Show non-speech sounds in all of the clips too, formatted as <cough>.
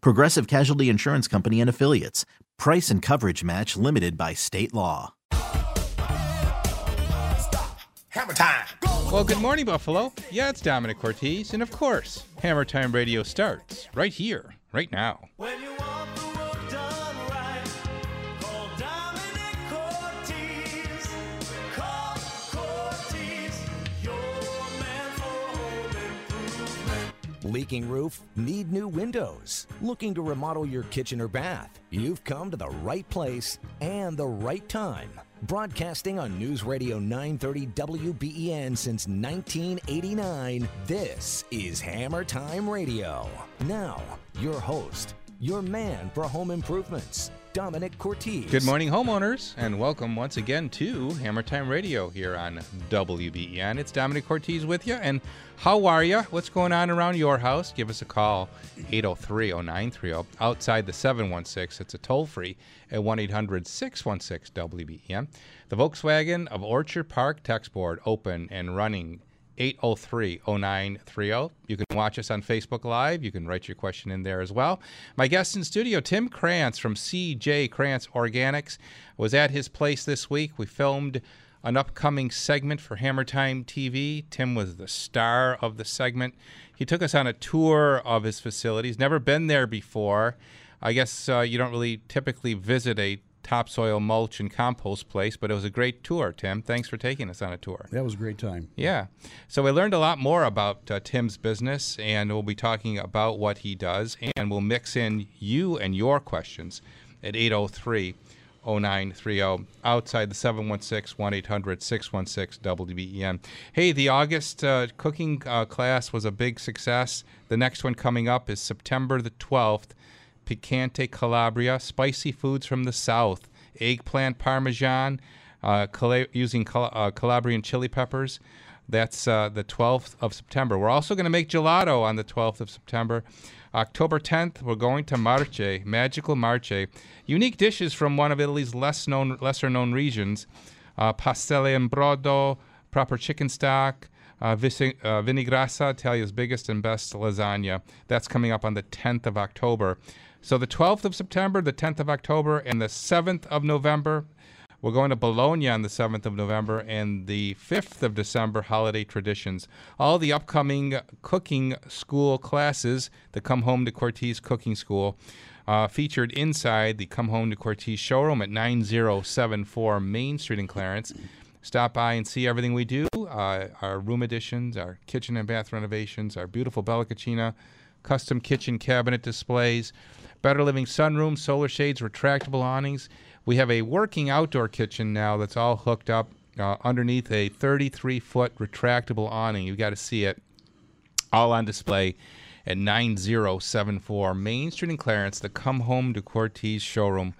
Progressive Casualty Insurance Company and Affiliates. Price and coverage match limited by state law. Hammer time. Well, good morning, Buffalo. Yeah, it's Domenic Cortese, and of course, Hammer Time Radio starts right here, right now. Leaking roof? Need new windows? Looking to remodel your kitchen or bath? You've come to the right place and the right time. Broadcasting on News Radio 930 WBEN since 1989, this is Hammer Time Radio. Now, your host, your man for home improvements, Domenic Cortese. Good morning, homeowners, and welcome once again to Hammer Time Radio here on WBEN. It's Domenic Cortese with you, and how are you? What's going on around your house? Give us a call, 803-0930, outside the 716. It's a toll-free at 1-800-616-WBEN. The Volkswagen of Orchard Park text board open and running 803-0930. You can watch us on Facebook Live. You can write your question in there as well. My guest in studio, Tim Krantz from CJ Krantz Organics, was at his place this week. We filmed an upcoming segment for Hammer Time TV. Tim was the star of the segment. He took us on a tour of his facilities. Never been there before. I guess uh, you don't really typically visit a topsoil mulch and compost place, but it was a great tour, Tim. Thanks for taking us on a tour. That was a great time. Yeah. So we learned a lot more about uh, Tim's business, and we'll be talking about what he does, and we'll mix in you and your questions at 803 0930 outside the 716 1 800 616 WBEN. Hey, the August uh, cooking uh, class was a big success. The next one coming up is September the 12th. Picante Calabria, spicy foods from the south, eggplant parmesan, uh, cala- using cal- uh, Calabrian chili peppers. That's uh, the 12th of September. We're also going to make gelato on the 12th of September. October 10th, we're going to Marche, Magical Marche. Unique dishes from one of Italy's less known, lesser known regions. Uh, passatelli in brodo, proper chicken stock, uh, visi- uh, Vincisgrassi, Italia's biggest and best lasagna. That's coming up on the 10th of October. So the 12th of September, the 10th of October, and the 7th of November. We're going to Bologna on the 7th of November and the 5th of December, holiday traditions. All the upcoming cooking school classes that come home to Cortese Cooking School. Uh, featured inside the Come Home to Cortese showroom at 9074 Main Street in Clarence. Stop by and see everything we do uh, our room additions, our kitchen and bath renovations, our beautiful Bella Cucina, custom kitchen cabinet displays, better living sunroom, solar shades, retractable awnings. We have a working outdoor kitchen now that's all hooked up uh, underneath a 33 foot retractable awning. You've got to see it all on display at 9074 Main Street in Clarence, the Come Home to Cortese showroom.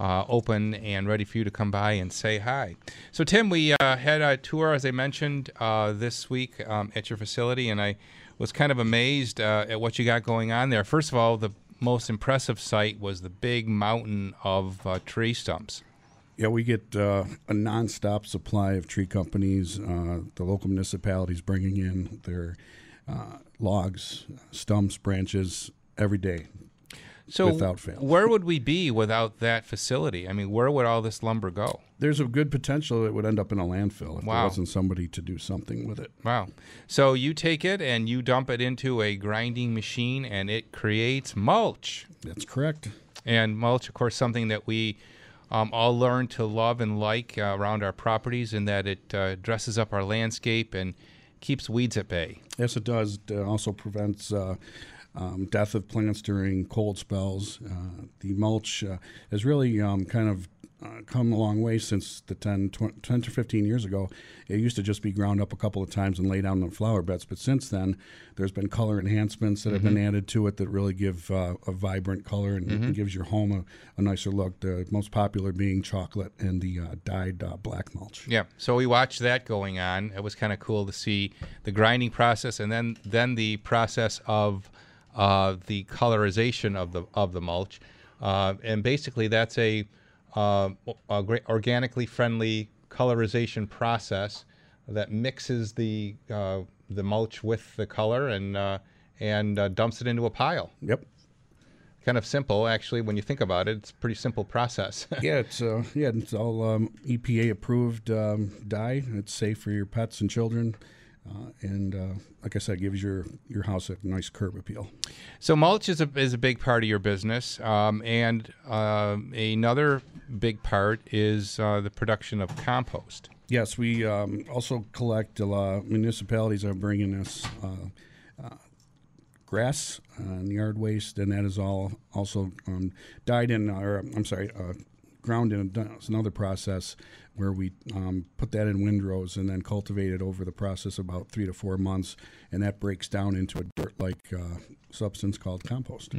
Uh, open and ready for you to come by and say hi. So, Tim, we uh, had a tour, as I mentioned, uh, this week um, at your facility, and I was kind of amazed uh, at what you got going on there. First of all, the most impressive sight was the big mountain of uh, tree stumps. Yeah, we get uh, a nonstop supply of tree companies. Uh, the local municipalities bringing in their uh, logs, stumps, branches every day. So, Without fail. where would we be without that facility? I mean, where would all this lumber go? There's a good potential it would end up in a landfill if Wow. there wasn't somebody to do something with it. Wow. So you take it and you dump it into a grinding machine and it creates mulch. That's correct. And mulch, of course, something that we um, all learn to love and like uh, around our properties, in that it uh, dresses up our landscape and keeps weeds at bay. Yes, it does. It also prevents uh, um, death of plants during cold spells. Uh, the mulch uh, has really um, kind of uh, come a long way since the 10, 20, 10 to 15 years ago. It used to just be ground up a couple of times and laid down in flower beds, but since then, there's been color enhancements that have been added to it that really give uh, a vibrant color and, and gives your home a, a nicer look. The most popular being chocolate and the uh, dyed uh, black mulch. Yeah, so we watched that going on. It was kind of cool to see the grinding process, and then then the process of uh, the colorization of the of the mulch, uh, and basically that's a, uh, a great organically friendly colorization process that mixes the uh, the mulch with the color and uh, and uh, dumps it into a pile. Yep. Kind of simple, actually, when you think about it. It's a pretty simple process. <laughs> yeah, it's uh, yeah, it's all um, EPA approved um, dye. It's safe for your pets and children, uh, and uh, like I said, gives your your house a nice curb appeal. So mulch is a is a big part of your business, um, and uh, another big part is uh, the production of compost. Yes, we um, also collect a lot. Municipalities are bringing us uh, uh, grass and yard waste, and that is all also um, dyed in, or I'm sorry, uh, ground in. Another process where we um, put that in windrows and then cultivate it over the process about three to four months, and that breaks down into a dirt-like uh, substance called compost.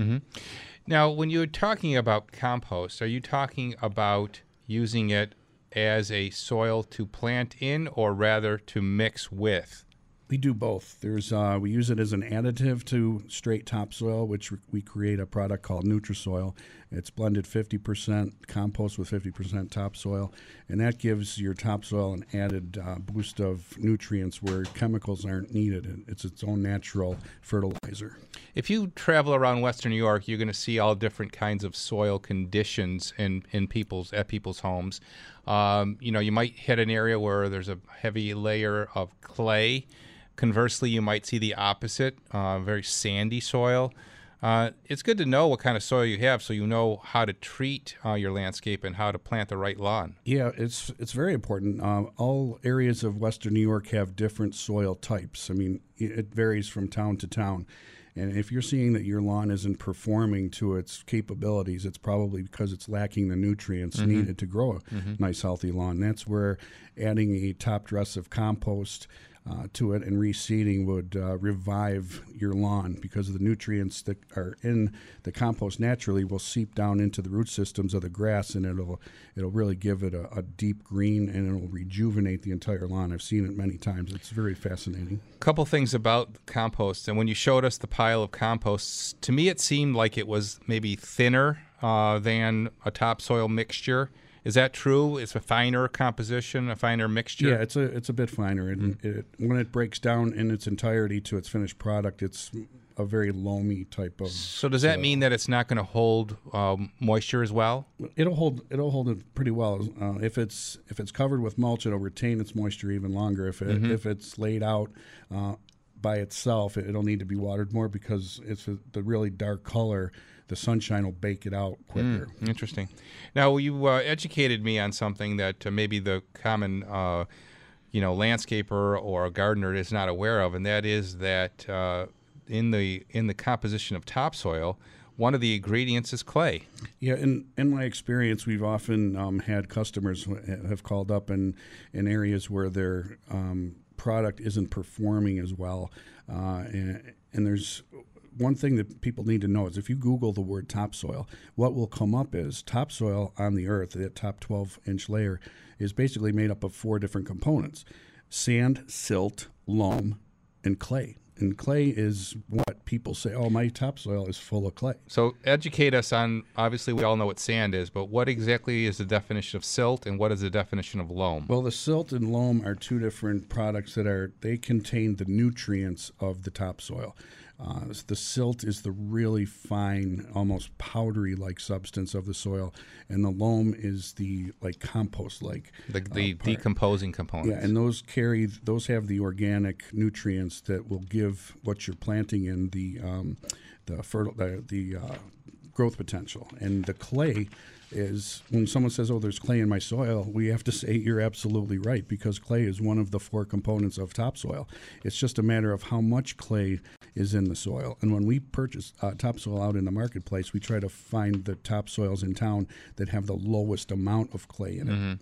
Now, when you're talking about compost, are you talking about using it as a soil to plant in, or rather to mix with? We do both. There's uh, we use it as an additive to straight topsoil, which we create a product called Nutrisoil. It's blended 50% compost with 50% topsoil, and that gives your topsoil an added uh, boost of nutrients where chemicals aren't needed. It- It's its own natural fertilizer. If you travel around Western New York, you're going to see all different kinds of soil conditions in, in people's at people's homes. Um, you know, you might hit an area where there's a heavy layer of clay. Conversely, you might see the opposite, uh, very sandy soil. Uh, it's good to know what kind of soil you have, so you know how to treat uh, your landscape and how to plant the right lawn. Yeah, it's it's very important. Um, all areas of Western New York have different soil types. I mean, it, it varies from town to town. And if you're seeing that your lawn isn't performing to its capabilities, it's probably because it's lacking the nutrients needed to grow a nice, healthy lawn. That's where adding a top dress of compost uh, to it and reseeding would uh, revive your lawn because the nutrients that are in the compost naturally will seep down into the root systems of the grass and it'll it'll really give it a, a deep green and it'll rejuvenate the entire lawn. I've seen it many times. It's very fascinating. A couple things about compost and when you showed us the pile of composts to me it seemed like it was maybe thinner uh, than a topsoil mixture is that true it's a finer composition a finer mixture Yeah, it's a it's a bit finer, and it, when it breaks down in its entirety to its finished product, it's a very loamy type of. so does that mean that it's not going to hold um, moisture as well It'll hold it'll hold it pretty well. Uh, if it's if it's covered with mulch, it'll retain its moisture even longer. If it, if it's laid out uh, by itself, it, will need to be watered more because it's a, the really dark color. The sunshine will bake it out quicker. Interesting. Now you uh, educated me on something that uh, maybe the common, uh, you know, landscaper or a gardener is not aware of, and that is that uh, in the in the composition of topsoil, one of the ingredients is clay. Yeah, in in my experience, we've often um, had customers have called up in in areas where their um, product isn't performing as well, uh, and, and there's one thing that people need to know is if you Google the word topsoil, what will come up is topsoil on the earth, that top 12 inch layer, is basically made up of four different components sand, silt, loam, and clay. And clay is what people say, oh, my topsoil is full of clay. So educate us on. Obviously, we all know what sand is, but what exactly is the definition of silt, and what is the definition of loam? Well, the silt and loam are two different products that are they contain the nutrients of the topsoil. Uh, the silt is the really fine, almost powdery-like substance of the soil, and the loam is the like compost-like. the the uh, decomposing components. Yeah, and those carry those have the organic nutrients that will give what you're planting in the um, the fertile the, the uh, growth potential. And the clay is when someone says, "Oh, there's clay in my soil," we have to say you're absolutely right because clay is one of the four components of topsoil. It's just a matter of how much clay is in the soil. And when we purchase uh, topsoil out in the marketplace, we try to find the topsoils in town that have the lowest amount of clay in it.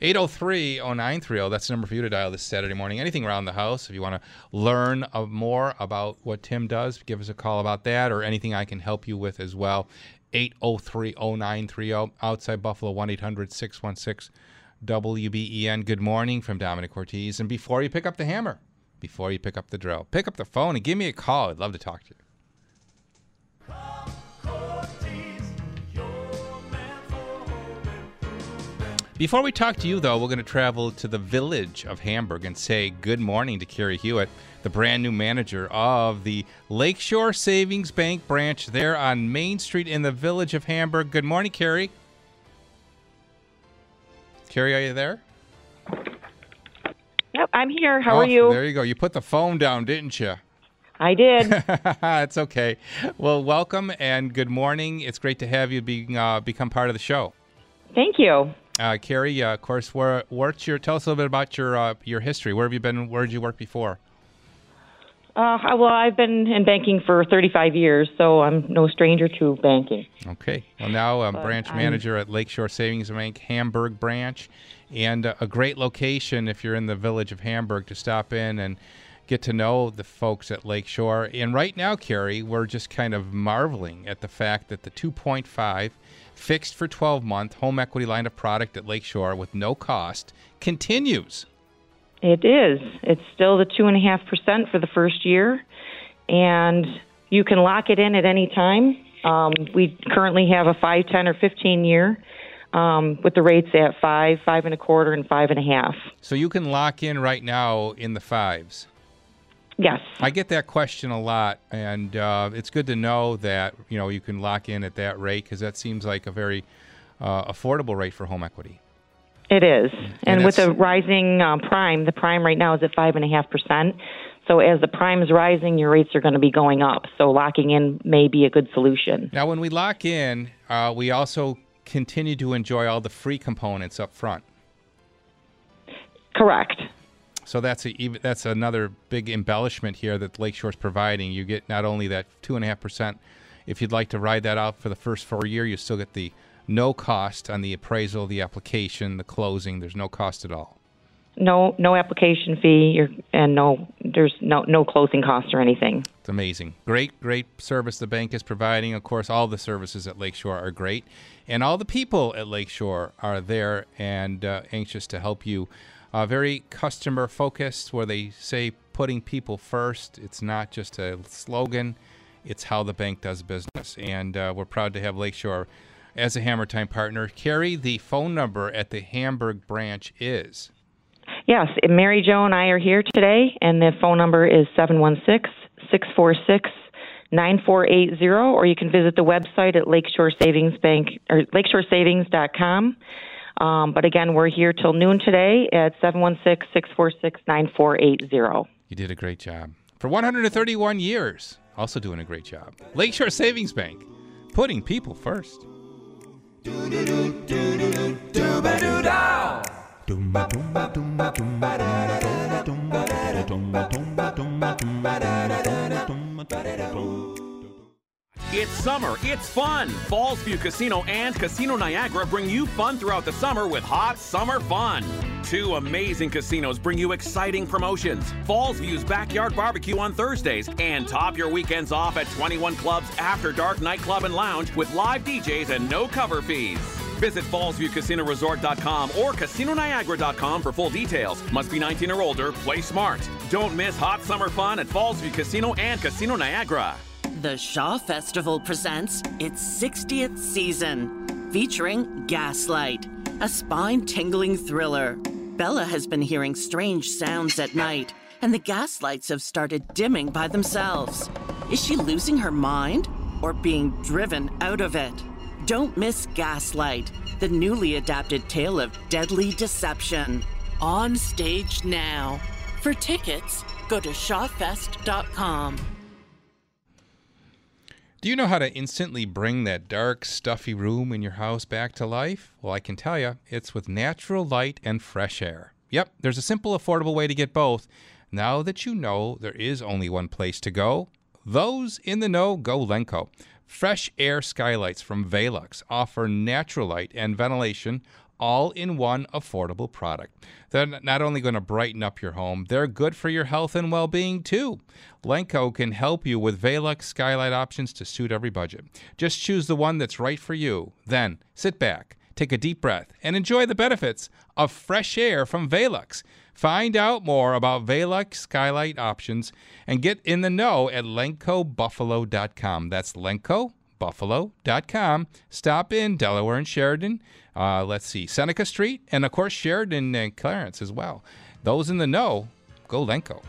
803 0930. That's the number for you to dial this Saturday morning. Anything around the house. If you want to learn uh, more about what Tim does, give us a call about that or anything I can help you with as well. 803 0930. Outside Buffalo, 1 800 616 WBEN. Good morning from Domenic Cortese. And before you pick up the hammer, before you pick up the drill, pick up the phone and give me a call. I'd love to talk to you. Before we talk to you, though, we're going to travel to the village of Hamburg and say good morning to Carrie Hewitt, the brand new manager of the Lakeshore Savings Bank branch there on Main Street in the village of Hamburg. Good morning, Carrie. Carrie, are you there? Yep, I'm here. How Oh, are you? There you go. You put the phone down, didn't you? I did. <laughs> it's okay. Well, welcome and good morning. It's great to have you being uh, become part of the show. Thank you. Uh, Carrie, uh, of course, where, what's your tell us a little bit about your uh, your history. Where have you been? Where did you work before? Uh, well, I've been in banking for 35 years, so I'm no stranger to banking. Okay. Well, now I'm branch I'm- manager at Lakeshore Savings Bank Hamburg branch, and uh, a great location if you're in the village of Hamburg to stop in and get to know the folks at Lakeshore. And right now, Carrie, we're just kind of marveling at the fact that the 2.5 fixed for 12 month home equity line of product at Lakeshore with no cost continues. It is. It's still the 2.5% for the first year, and you can lock it in at any time. Um, we currently have a 5, 10, or 15 year um, with the rates at 5, 5 and a quarter, and 5 and a half. So you can lock in right now in the fives. Yes. I get that question a lot, and uh, it's good to know that you know you can lock in at that rate because that seems like a very uh, affordable rate for home equity. It is, and, And with the rising um, prime, the prime right now is at five and a half percent. So as the prime is rising, your rates are going to be going up. So locking in may be a good solution. Now, when we lock in, uh, we also continue to enjoy all the free components up front. Correct. So that's a, that's another big embellishment here that Lakeshore is providing. You get not only that two and a half percent. If you'd like to ride that out for the first four year, you still get the no cost on the appraisal, the application, the closing. There's no cost at all. No, no application fee, and no, there's no no closing costs or anything. It's amazing. Great, great service the bank is providing. Of course, all the services at Lakeshore are great. And all the people at Lakeshore are there and uh, anxious to help you. Uh, very customer focused, where they say putting people first. It's not just a slogan, it's how the bank does business. And uh, we're proud to have Lakeshore as a Hammer Time partner. Carrie, the phone number at the Hamburg branch is. Yes, Mary Jo and I are here today, and the phone number is 716 646 9480, or you can visit the website at Lakeshore Savings Bank or lakeshoresavings.com. Um, but again, we're here till noon today at 716 646 9480. You did a great job. For 131 years, also doing a great job. Lakeshore Savings Bank, putting people first. Boom. It's summer, it's fun. Fallsview Casino and Casino Niagara bring you fun throughout the summer with hot summer fun. Two amazing casinos bring you exciting promotions. Fallsview's Backyard Barbecue on Thursdays and top your weekends off at 21 Clubs After Dark Nightclub and Lounge with live DJs and no cover fees. Visit FallsviewCasinoResort.com or CasinoNiagara.com for full details. Must be 19 or older. Play smart. Don't miss hot summer fun at Fallsview Casino and Casino Niagara. The Shaw Festival presents its 60th season, featuring Gaslight, a spine tingling thriller. Bella has been hearing strange sounds at night, and the gaslights have started dimming by themselves. Is she losing her mind or being driven out of it? Don't miss Gaslight, the newly adapted tale of deadly deception. On stage now. For tickets, go to shawfest.com. Do you know how to instantly bring that dark, stuffy room in your house back to life? Well, I can tell you, it's with natural light and fresh air. Yep, there's a simple, affordable way to get both. Now that you know there is only one place to go, those in the know go Lenco. Fresh air skylights from Velux offer natural light and ventilation all in one affordable product. They're not only going to brighten up your home, they're good for your health and well being too. Lenco can help you with Velux skylight options to suit every budget. Just choose the one that's right for you. Then sit back, take a deep breath, and enjoy the benefits of fresh air from Velux. Find out more about Velux skylight options and get in the know at lencobuffalo.com. That's lencobuffalo.com. Stop in Delaware and Sheridan. Uh, let's see, Seneca Street, and of course Sheridan and Clarence as well. Those in the know, go Lenco.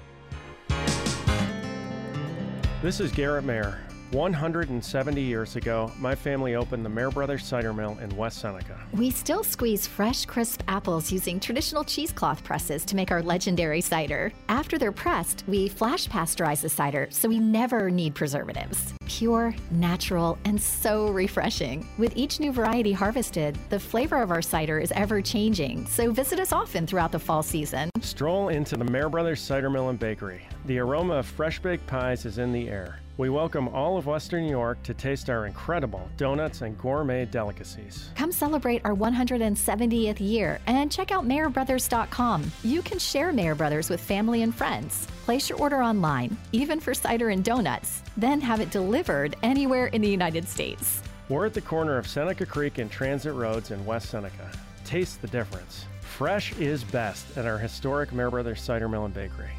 This is Garrett Mayer. 170 years ago, my family opened the Mayer Brothers Cider Mill in West Seneca. We still squeeze fresh, crisp apples using traditional cheesecloth presses to make our legendary cider. After they're pressed, we flash pasteurize the cider so we never need preservatives. Pure, natural, and so refreshing. With each new variety harvested, the flavor of our cider is ever changing, so visit us often throughout the fall season. Stroll into the Mayer Brothers Cider Mill and Bakery. The aroma of fresh baked pies is in the air. We welcome all of Western New York to taste our incredible donuts and gourmet delicacies. Come celebrate our 170th year and check out MayerBrothers.com. You can share Mayer Brothers with family and friends. Place your order online, even for cider and donuts, then have it delivered anywhere in the United States. We're at the corner of Seneca Creek and Transit Roads in West Seneca. Taste the difference. Fresh is best at our historic Mayer Brothers Cider Mill and Bakery.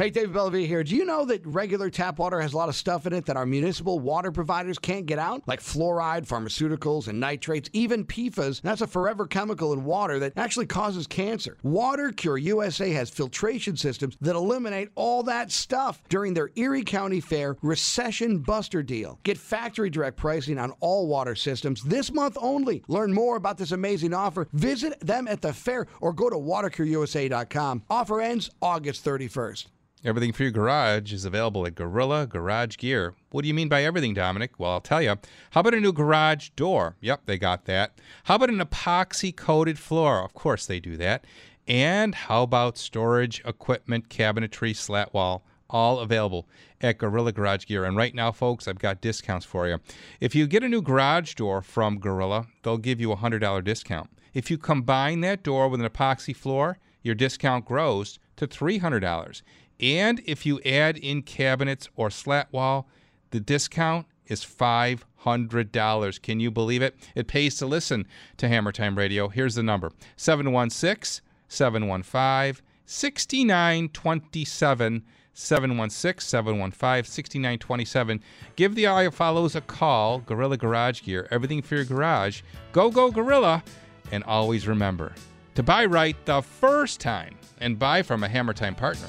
Hey, David Bellavia here. Do you know that regular tap water has a lot of stuff in it that our municipal water providers can't get out? Like fluoride, pharmaceuticals, and nitrates, even PFAS. That's a forever chemical in water that actually causes cancer. Water Cure USA has filtration systems that eliminate all that stuff during their Erie County Fair Recession Buster Deal. Get factory direct pricing on all water systems this month only. Learn more about this amazing offer. Visit them at the fair or go to watercureusa.com. Offer ends August 31st. Everything for your garage is available at Gorilla Garage Gear. What do you mean by everything, Domenic? Well, I'll tell you. How about a new garage door? Yep, they got that. How about an epoxy coated floor? Of course, they do that. And how about storage equipment, cabinetry, slat wall? All available at Gorilla Garage Gear. And right now, folks, I've got discounts for you. If you get a new garage door from Gorilla, they'll give you a $100 discount. If you combine that door with an epoxy floor, your discount grows to $300. And if you add in cabinets or slat wall, the discount is $500. Can you believe it? It pays to listen to Hammer Time Radio. Here's the number 716 715 6927. 716 715 6927. Give the Eye Follows a call. Gorilla Garage Gear. Everything for your garage. Go, go, Gorilla. And always remember to buy right the first time and buy from a Hammer Time partner.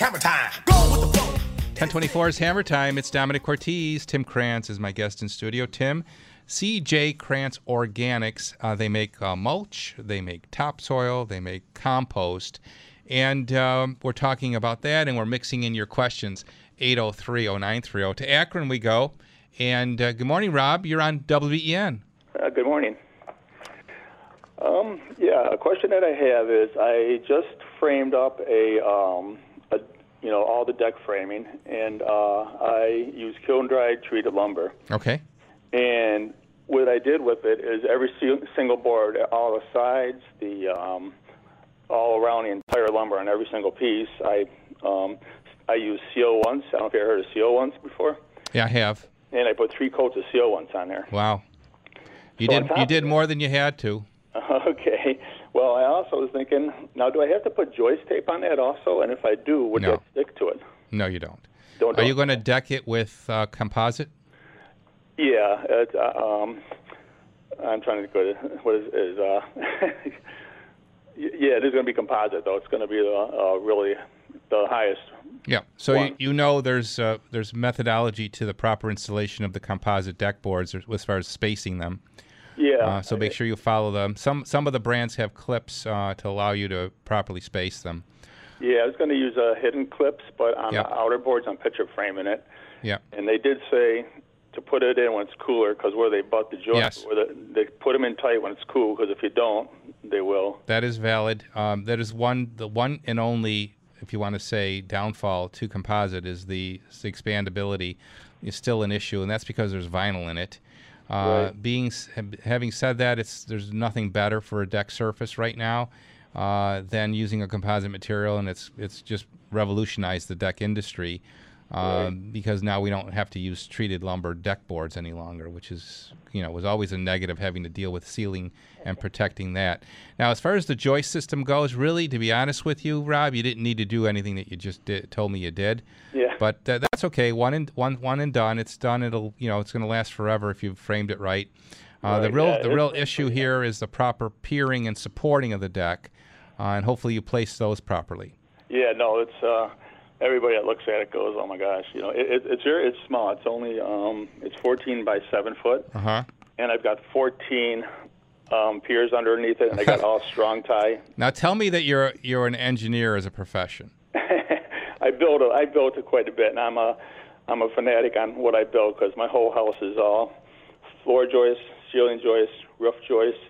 Hammer time. 1024 is Hammer Time. It's Domenic Cortese. Tim Krantz is my guest in studio. Tim, CJ Krantz Organics. Uh, they make uh, mulch, they make topsoil, they make compost. And um, we're talking about that and we're mixing in your questions 803 0930. To Akron we go. And uh, good morning, Rob. You're on WEN. Uh, good morning. Um, yeah, a question that I have is I just framed up a, um, a you know, all the deck framing, and uh, I use kiln dried treated lumber. Okay. And what I did with it is every single board, all the sides, the um, all around the entire lumber on every single piece, I um, I use CO once. I don't know if you ever heard of CO once before. Yeah, I have. And I put three coats of CO once on there. Wow. You So did you did more than you had to. <laughs> Okay. Well, I also was thinking, now do I have to put joist tape on that also? And if I do, would No. that stick to it? No, you don't. Don't Are do you going to deck it with uh, composite? Yeah. It, uh, um, I'm trying to go to what is, is uh, <laughs> yeah, it is going to be composite though. It's going to be the uh, really the highest. Yeah. So you, One. you know there's uh, there's methodology to the proper installation of the composite deck boards as far as spacing them. Yeah. Uh, so make sure you follow them. Some some of the brands have clips uh, to allow you to properly space them. Yeah, I was going to use uh, hidden clips, but on Yep. the outer boards, I'm picture framing it. Yeah. And they did say to put it in when it's cooler, because where they butt the joint, Yes. where the, they put them in tight when it's cool, because if you don't, they will. That is valid. Um, that is one, the one and only, if you want to say, downfall to composite is the, is the expandability is still an issue, and that's because there's vinyl in it. Uh, Right. Being having said that, it's there's nothing better for a deck surface right now uh, than using a composite material, and it's it's just revolutionized the deck industry um, because now we don't have to use treated lumber deck boards any longer, which is you know was always a negative having to deal with sealing and protecting that. Now, as far as the joist system goes, really, to be honest with you, Rob, you didn't need to do anything that you just did, told me you did. Yeah. But uh, that's okay. One and one one and done. It's done. It'll you know it's going to last forever if you've framed it right. Uh, the real yeah, the real issue here is the proper piering and supporting of the deck, uh, and hopefully you place those properly. Yeah, no, it's uh, everybody that looks at it goes, oh my gosh, you know, it, it, it's very, it's small. It's only um, it's 14 by seven foot, Uh huh. and I've got 14 um, piers underneath it, and I got <laughs> all strong tie. Now tell me that you're you're an engineer as a profession. <laughs> I built a, I built it quite a bit, and I'm a I'm a fanatic on what I build because my whole house is all floor joists, ceiling joists, roof joists.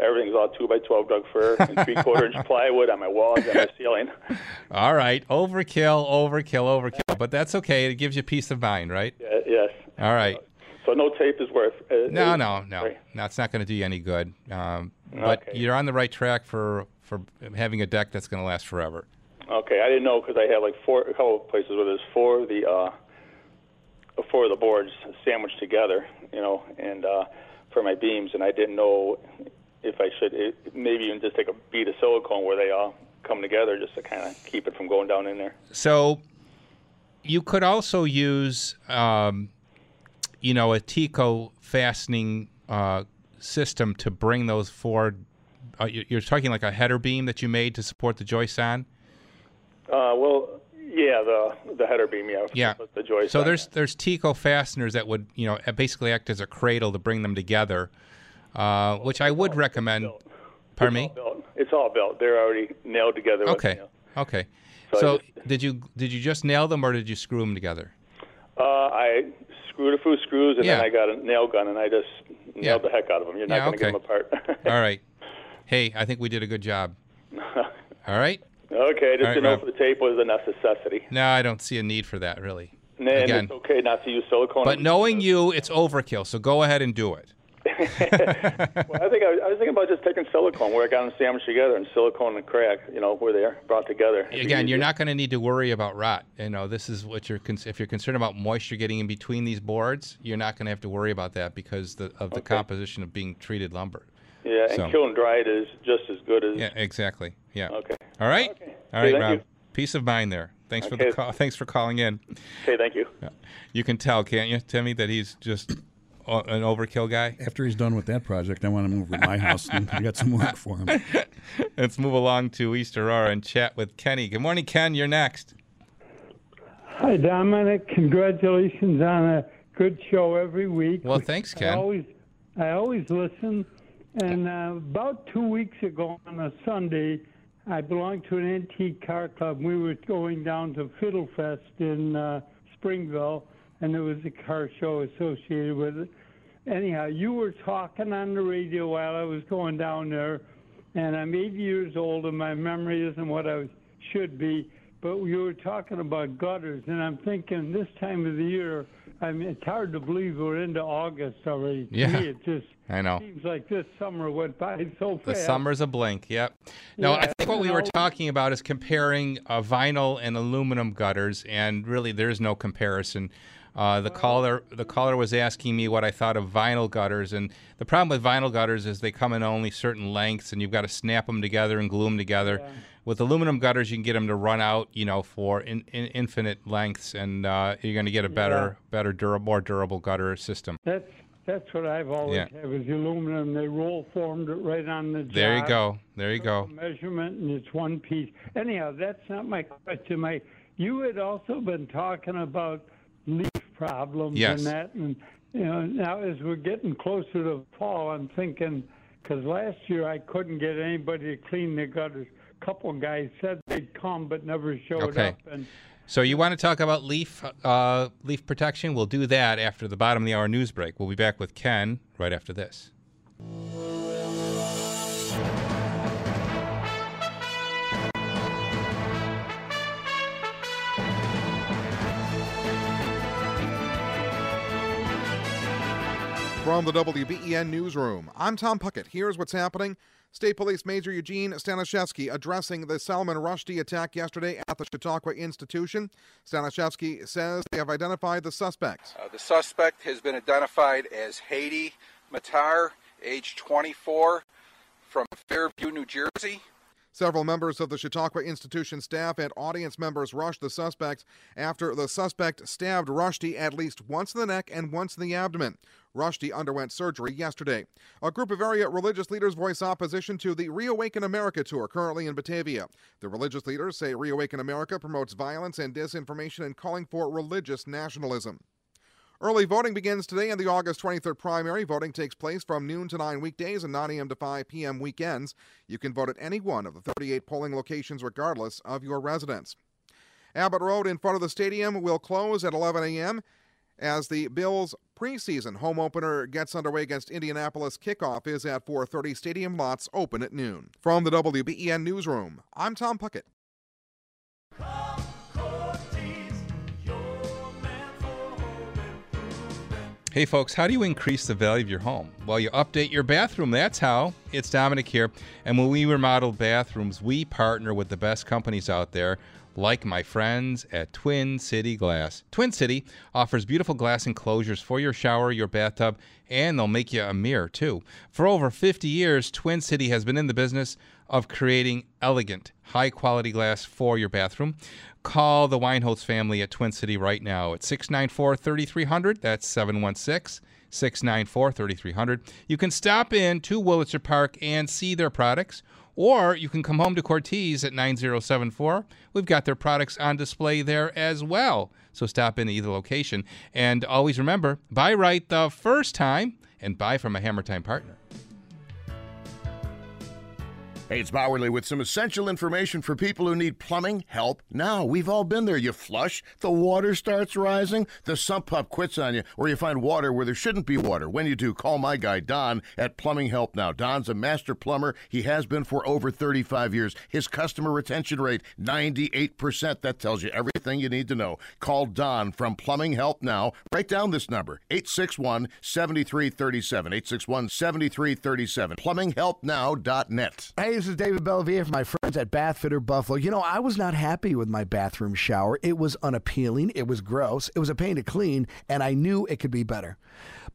Everything's all two by twelve Doug fir and <laughs> three quarter inch plywood on my walls and my ceiling. All right, overkill, overkill, overkill, but that's okay. It gives you peace of mind, right? Yeah, yes. All right. So no tape is worth. Uh, No, no, no, no. It's not going to do you any good. Um, but you're on the right track for for having a deck that's going to last forever. Okay, I didn't know because I have like four, a couple of places where there's four of the uh, four of the boards sandwiched together, you know, and uh, for my beams, and I didn't know if I should it, maybe even just take a bead of silicone where they all come together just to kind of keep it from going down in there. So you could also use, um, you know, a Tico fastening uh, system to bring those four. Uh, you- you're talking like a header beam that you made to support the joists on. Uh, well, yeah, the the header beam, yeah, Yeah. the joist. So on there's there's Tico fasteners that would you know basically act as a cradle to bring them together, uh, which I would recommend. Pardon me. it. It's all built. They're already nailed together. Okay. Okay. So So did you did you just nail them or did you screw them together? Uh, I screwed a few screws and Yeah. then I got a nail gun and I just Yeah. nailed the heck out of them. You're not Yeah, going to get them apart. <laughs> All right. Hey, I think we did a good job. <laughs> All right. okay, just right, to know Rob. if the tape was a necessity. No, I don't see a need for that really. And Again, it's okay not to use silicone. but knowing you, it's overkill. So go ahead and do it. Well, I think I, was- I was thinking about just taking silicone where I got them sandwiched together and silicone and crack, you know, where they're brought together. It'd Again, you're not going to need to worry about rot. You know, this is what you're con- if you're concerned about moisture getting in between these boards, you're not going to have to worry about that because the, of the composition of being treated lumber. Yeah, and So- kiln dried is just as good as. Yeah, exactly. Yeah. Okay. All right. Okay. All Okay, right, thank Rob. you. Peace of mind there. Thanks for the call. Thanks for calling in. Okay, thank you. You can tell, can't you, Timmy, that he's just o- an overkill guy? After he's done with that project, I want to move to my house and I got some work for him. <laughs> Let's move along to East Aurora and chat with Kenny. Good morning, Ken. You're next. Hi, Domenic. Congratulations on a good show every week. Well, thanks, Ken. I always, I always listen. And uh, about two weeks ago on a Sunday, I belonged to an antique car club. We were going down to Fiddle Fest in uh, Springville, and there was a car show associated with it. Anyhow, you were talking on the radio while I was going down there, and I'm 80 years old, and my memory isn't what I should be. But you were talking about gutters, and I'm thinking this time of the year, I mean, it's hard to believe we're into August already. To Yeah. me, it just <laughs> I know. seems like this summer went by so fast. The summer's a blink. Yep. No, I think what we you were talking about is comparing uh, vinyl and aluminum gutters, and really, there's no comparison. Uh, the caller, the caller was asking me what I thought of vinyl gutters, and the problem with vinyl gutters is they come in only certain lengths, and you've got to snap them together and glue them together. With aluminum gutters, you can get them to run out, you know, for in, in, infinite lengths, and uh, you're going to get a better, better, durable, more durable gutter system. That's that's what I've always Yeah. had was the aluminum. They roll formed it right on the job. There you go. There you go. Measurement and it's one piece. Anyhow, that's not my question. My you had also been talking about problems Yes. and that, and you know now as we're getting closer to fall, I'm thinking because last year I couldn't get anybody to clean the gutters. A couple guys said they'd come but never showed Okay. up. And So you want to talk about leaf uh, leaf protection? We'll do that after the bottom of the hour news break. We'll be back with Ken right after this. From the WBEN Newsroom, I'm Tom Puckett. Here's what's happening. State Police Major Eugene Staniszewski addressing the Salman Rushdie attack yesterday at the Chautauqua Institution. Staniszewski says they have identified the suspect. Uh, the suspect has been identified as Hadi Matar, age 24, from Fairview, New Jersey. Several members of the Chautauqua Institution staff and audience members rushed the suspect after the suspect stabbed Rushdie at least once in the neck and once in the abdomen. Rushdie underwent surgery yesterday. A group of area religious leaders voice opposition to the Reawaken America tour currently in Batavia. The religious leaders say Reawaken America promotes violence and disinformation and calling for religious nationalism. Early voting begins today in the August 23rd primary. Voting takes place from noon to 9 weekdays and 9 a.m. to 5 p.m. weekends. You can vote at any one of the 38 polling locations regardless of your residence. Abbott Road in front of the stadium will close at 11 a.m. as the Bills preseason home opener gets underway against Indianapolis. Kickoff is at 4:30. Stadium lots open at noon. From the WBEN newsroom, I'm Tom Puckett. Hey folks, how do you increase the value of your home? Well, you update your bathroom. That's how. It's Domenic here. And when we remodel bathrooms, we partner with the best companies out there, like my friends at Twin City Glass. Twin City offers beautiful glass enclosures for your shower, your bathtub, and they'll make you a mirror too. For over 50 years, Twin City has been in the business of creating elegant, high quality glass for your bathroom. Call the Weinholz family at Twin City right now at 694 3300. That's 716 694 3300. You can stop in to Wurlitzer Park and see their products, or you can come home to Cortese at 9074. We've got their products on display there as well. So stop in either location. And always remember buy right the first time and buy from a Hammer Time partner. Hey, it's Bauerle with some essential information for people who need plumbing help now. We've all been there. You flush, the water starts rising, the sump pump quits on you, or you find water where there shouldn't be water. When you do, call my guy Don at Plumbing Help Now. Don's a master plumber. He has been for over 35 years. His customer retention rate, 98%. That tells you everything you need to know. Call Don from Plumbing Help Now. Write down this number, 861 7337. 861 7337. PlumbingHelpNow.net. Hey, this is David Bellavia from my friends at Bath Fitter Buffalo. You know, I was not happy with my bathroom shower. It was unappealing, it was gross, it was a pain to clean, and I knew it could be better.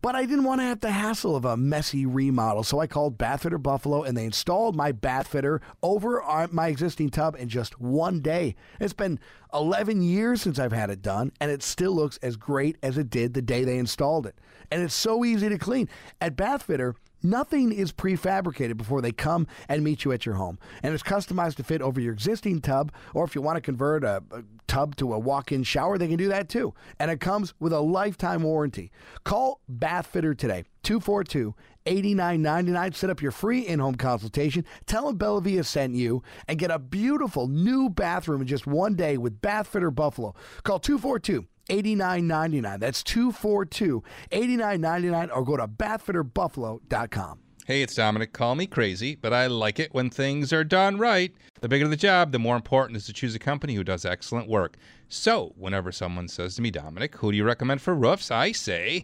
But I didn't want to have the hassle of a messy remodel, so I called Bath Fitter Buffalo and they installed my bath fitter over my existing tub in just one day. It's been 11 years since I've had it done, and it still looks as great as it did the day they installed it. And it's so easy to clean. At Bath Fitter, Nothing is prefabricated before they come and meet you at your home. And it's customized to fit over your existing tub, or if you want to convert a, a tub to a walk in shower, they can do that too. And it comes with a lifetime warranty. Call Bath Fitter today, 242 89.99. Set up your free in home consultation. Tell them Bellavia sent you and get a beautiful new bathroom in just one day with Bath Fitter Buffalo. Call 242 89.99. That's 242 89.99 or go to bathfitterbuffalo.com. Hey, it's Domenic. Call me crazy, but I like it when things are done right. The bigger the job, the more important is to choose a company who does excellent work. So, whenever someone says to me, Domenic, who do you recommend for roofs? I say,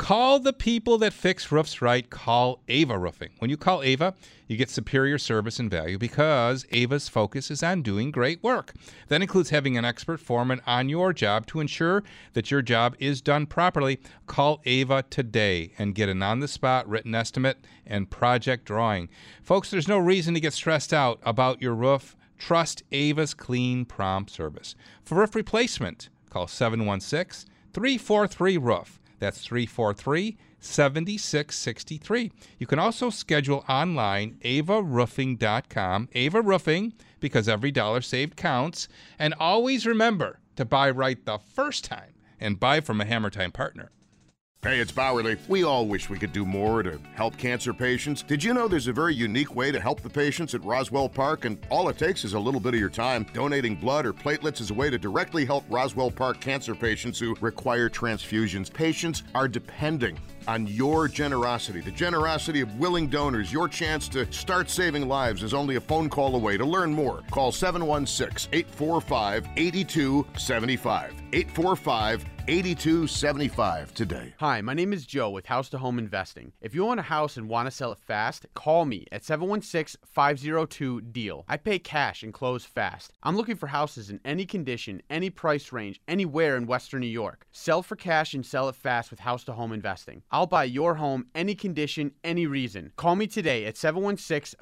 call the people that fix roofs right. Call Ava Roofing. When you call Ava, you get superior service and value because Ava's focus is on doing great work. That includes having an expert foreman on your job to ensure that your job is done properly. Call Ava today and get an on the spot written estimate and project drawing. Folks, there's no reason to get stressed out about your roof. Trust Ava's clean, prompt service. For roof replacement, call 716 343 Roof. That's 343 7663. You can also schedule online avaroofing.com. Ava Roofing, because every dollar saved counts. And always remember to buy right the first time and buy from a Hammer Time partner. Hey, it's Bauerle. We all wish we could do more to help cancer patients. Did you know there's a very unique way to help the patients at Roswell Park? And all it takes is a little bit of your time. Donating blood or platelets is a way to directly help Roswell Park cancer patients who require transfusions. Patients are depending on your generosity, the generosity of willing donors. Your chance to start saving lives is only a phone call away. To learn more, call 716 845 8275. 845 8275 today. Hi, my name is Joe with House to Home Investing. If you own a house and want to sell it fast, call me at 716 502 DEAL. I pay cash and close fast. I'm looking for houses in any condition, any price range, anywhere in Western New York. Sell for cash and sell it fast with House to Home Investing. I'll buy your home any condition, any reason. Call me today at 716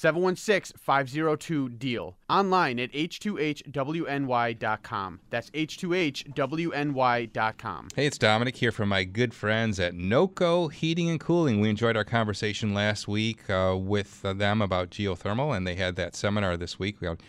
502 DEAL. 716 502 DEAL. Online at h2hwny.com. That's h2hwny.com. Hey, it's Domenic here from my good friends at NOCO Heating and Cooling. We enjoyed our conversation last week uh, with uh, them about geothermal, and they had that seminar this week. We learned